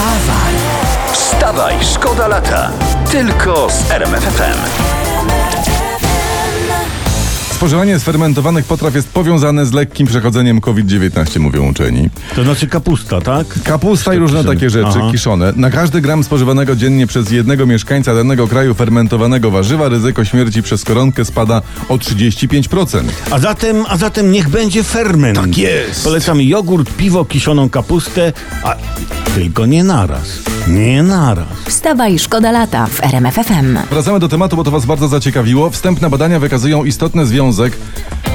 Wstawaj! Wstawaj, szkoda lata. Tylko z RMFFM. Spożywanie sfermentowanych potraw jest powiązane z lekkim przechodzeniem COVID-19, mówią uczeni. To znaczy kapusta, tak? Kapusta i różne takie rzeczy, Aha. kiszone. Na każdy gram spożywanego dziennie przez jednego mieszkańca danego kraju fermentowanego warzywa ryzyko śmierci przez koronkę spada o 35%. A zatem, a zatem niech będzie ferment. Tak jest. Polecam jogurt, piwo, kiszoną kapustę, a tylko nie naraz. Nie naraz. Wstawaj, szkoda lata w RMFFM. Wracamy do tematu, bo to Was bardzo zaciekawiło. Wstępne badania wykazują istotny związek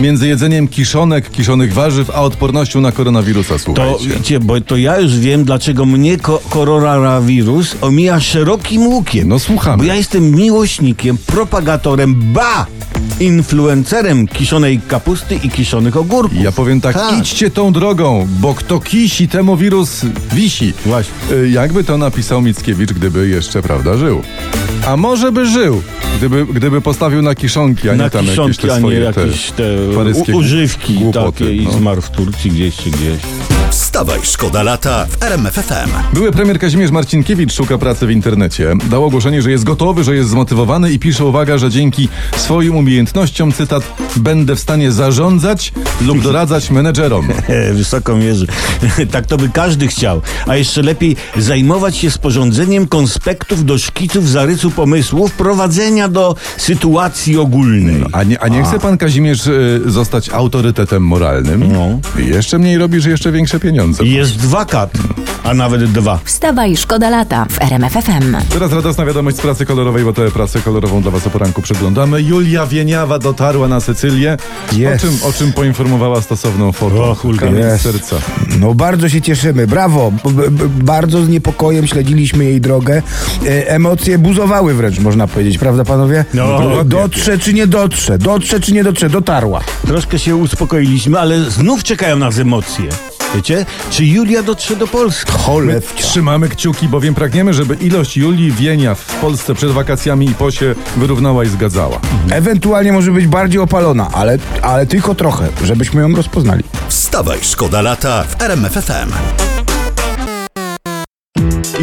między jedzeniem kiszonek, kiszonych warzyw, a odpornością na koronawirusa, To słuchajcie. wiecie, bo to ja już wiem, dlaczego mnie ko- koronawirus omija szerokim łukiem. No, słuchamy. Bo ja jestem miłośnikiem, propagatorem, ba! Influencerem kiszonej kapusty i kiszonych ogórków. Ja powiem tak, Tak. idźcie tą drogą, bo kto kisi, temu wirus wisi. Właśnie. Y, Jakby to napisał Mickiewicz, gdyby jeszcze, prawda, żył. A może by żył, gdyby, gdyby postawił na kiszonki, a nie Na tam jakieś kiszonki, te a nie swoje jakieś te używki głupoty, takie i no. zmarł w Turcji gdzieś czy gdzieś. Wstawaj, szkoda lata w RMFFM. Były premier Kazimierz Marcinkiewicz szuka pracy w internecie. Dał ogłoszenie, że jest gotowy, że jest zmotywowany i pisze, uwaga, że dzięki swoim umiejętnościom, cytat, będę w stanie zarządzać lub doradzać menedżerom. Wysoko mierzy. tak to by każdy chciał. A jeszcze lepiej zajmować się sporządzeniem konspektów do szkiców, zarysu pomysłów, prowadzenia do sytuacji ogólnej. A nie, a nie chce pan Kazimierz y, zostać autorytetem moralnym? No. I jeszcze mniej robisz jeszcze większe pieniądze. I Jest wakat, a nawet dwa. Wstawaj, szkoda lata w RMFFM. Teraz radosna wiadomość z pracy kolorowej, bo tę pracę kolorową dla Was o poranku przeglądamy. Julia Wieniawa dotarła na Sycylię. O Jest. czym, o czym poinformowała stosowną foto. O, Hulka. Jest. serca. No bardzo się cieszymy, brawo. B- b- bardzo z niepokojem śledziliśmy jej drogę. E, emocje buzowały wręcz, można powiedzieć, prawda panowie? No, dotrze czy nie dotrze, dotrze czy nie dotrze, dotarła. Troszkę się uspokoiliśmy, ale znów czekają nas emocje. Wiecie? Czy Julia dotrze do Polski? Cholewcia. Trzymamy kciuki, bowiem pragniemy, żeby ilość Julii Wienia w Polsce przed wakacjami i po się wyrównała i zgadzała. Ewentualnie może być bardziej opalona, ale, ale tylko trochę, żebyśmy ją rozpoznali. Wstawaj, szkoda lata w RMFFM.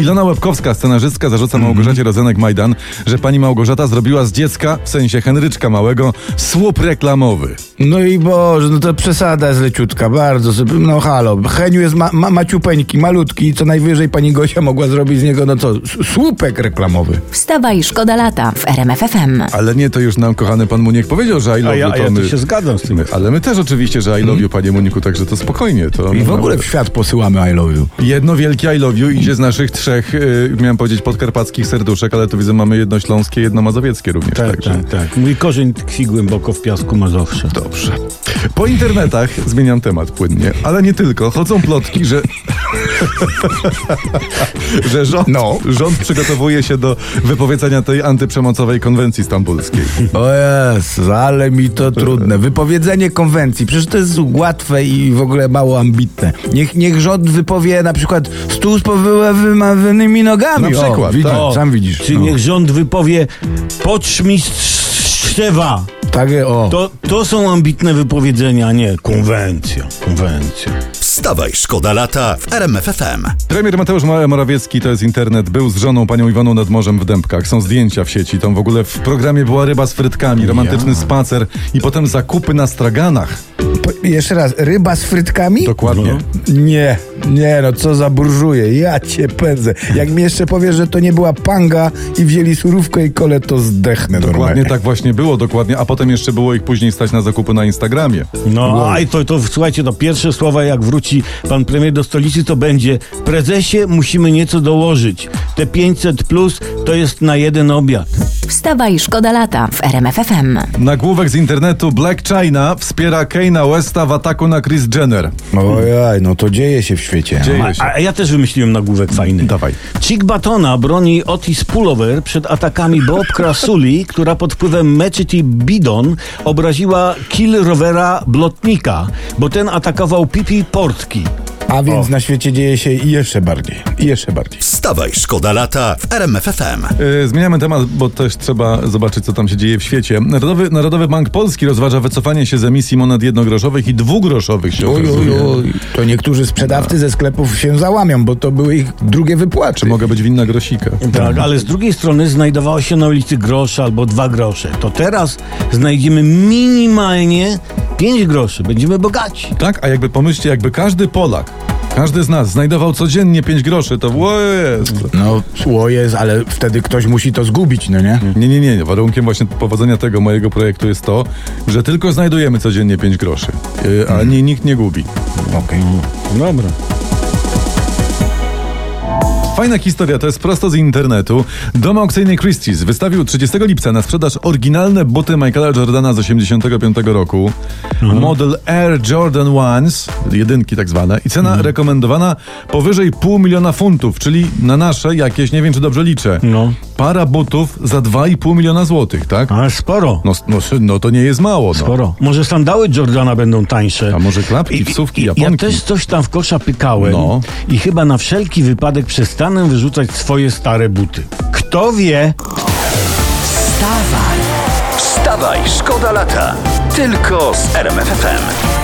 Ilona Łebkowska, scenarzystka, zarzuca Małgorzacie Rozenek-Majdan, że pani Małgorzata zrobiła z dziecka, w sensie Henryczka Małego, słup reklamowy. No i Boże, no to przesada jest leciutka, bardzo no halo. Heniu jest ma, ma, maciupeńki, malutki, co najwyżej pani Gosia mogła zrobić z niego, no co, słupek reklamowy. Wstawaj, szkoda lata w RMFFM. Ale nie, to już nam kochany pan Muniek powiedział, że I love A ja, you a to ja my... się zgadzam z tym. Ale my też oczywiście, że I love you, panie Muniku, także to spokojnie. To I w ogóle w świat posyłamy I love you. Jedno wielkie I love you idzie z naszych trzech, y, miałem powiedzieć, podkarpackich serduszek, ale to widzę, mamy jedno śląskie, jedno mazowieckie również. Tak, także. tak, tak. Mój korzeń tkwi głęboko w piasku Mazowsze. Dobrze. Po internetach, zmieniam temat płynnie, ale nie tylko, chodzą plotki, że że rząd, No. rząd przygotowuje się do wypowiedzenia tej antyprzemocowej konwencji stambulskiej. O Jezus, ale mi to trudne. Wypowiedzenie konwencji, przecież to jest łatwe i w ogóle mało ambitne. Niech, niech rząd wypowie na przykład stół z powymawanymi nogami. Na przykład, o, widzisz, tak. sam widzisz. Czy no. niech rząd wypowie poczmistrzewa. Tak, o. To, to są ambitne wypowiedzenia, a nie konwencja. Konwencja. Wstawaj, szkoda lata w RMFFM. Premier Mateusz Ma- Morawiecki, to jest internet, był z żoną panią Iwoną nad morzem w Dębkach. Są zdjęcia w sieci. Tam w ogóle w programie była ryba z frytkami, romantyczny spacer i potem zakupy na straganach. Jeszcze raz, ryba z frytkami? Dokładnie. Nie, nie no, co za burżuje, ja cię pędzę. Jak mi jeszcze powiesz, że to nie była panga i wzięli surówkę i kole, to zdechnę Dokładnie normalnie. tak właśnie było, dokładnie. A potem jeszcze było ich później stać na zakupy na Instagramie. No, a i to, to słuchajcie, to pierwsze słowa, jak wróci pan premier do stolicy, to będzie prezesie, musimy nieco dołożyć. Te 500 plus to jest na jeden obiad. Wstawaj, szkoda lata w RMFFM. Nagłówek z internetu Black China wspiera Kane'a Westa w ataku na Kris Jenner. Ojej, no to dzieje się w świecie. Dzieje się. A, a ja też wymyśliłem nagłówek fajny. Dawaj. Chick Batona broni Otis Pullover przed atakami Bob Krasuli, która pod wpływem Mechity Bidon obraziła kill rovera Blotnika, bo ten atakował Pipi Portki. A więc O. na świecie dzieje się i jeszcze bardziej. I jeszcze bardziej. Wstawaj, szkoda lata w RMF FM. Yy, zmieniamy temat, bo też trzeba zobaczyć, co tam się dzieje w świecie. Narodowy, Narodowy Bank Polski rozważa wycofanie się z emisji monet jednogroszowych i dwugroszowych się Oj, oj, oj. To niektórzy sprzedawcy ze sklepów się załamią, bo to były ich drugie wypłaty. Czy mogę być winna grosika? Tak, ale z drugiej strony znajdowało się na ulicy grosze albo dwa grosze. To teraz znajdziemy minimalnie 5 groszy. Będziemy bogaci. Tak, a jakby pomyślcie, jakby każdy Polak, każdy z nas znajdował codziennie 5 groszy, to o jest. No, sło jest, ale wtedy ktoś musi to zgubić, no nie? Nie, nie, nie. Warunkiem właśnie powodzenia tego mojego projektu jest to, że tylko znajdujemy codziennie 5 groszy, yy, a nie, nikt nie gubi. Okej. Dobra. Fajna historia, to jest prosto z internetu. Dom aukcyjny Christie's wystawił 30 lipca na sprzedaż oryginalne buty Michaela Jordana z 85 roku. Model Air Jordan Ones, jedynki tak zwane, i cena rekomendowana powyżej pół miliona funtów, czyli na nasze jakieś, nie wiem czy dobrze liczę, No. para butów za 2,5 miliona złotych, tak? Ale sporo. No, no, no to nie jest mało, no. Sporo. Może sandały Jordana będą tańsze. A może klapki, wsówki, Ja japonki? też coś tam w kosza pykałem No. i chyba na wszelki wypadek przestanę wyrzucać swoje stare buty. Kto wie? Wstawaj, szkoda lata. Tylko z RMF FM.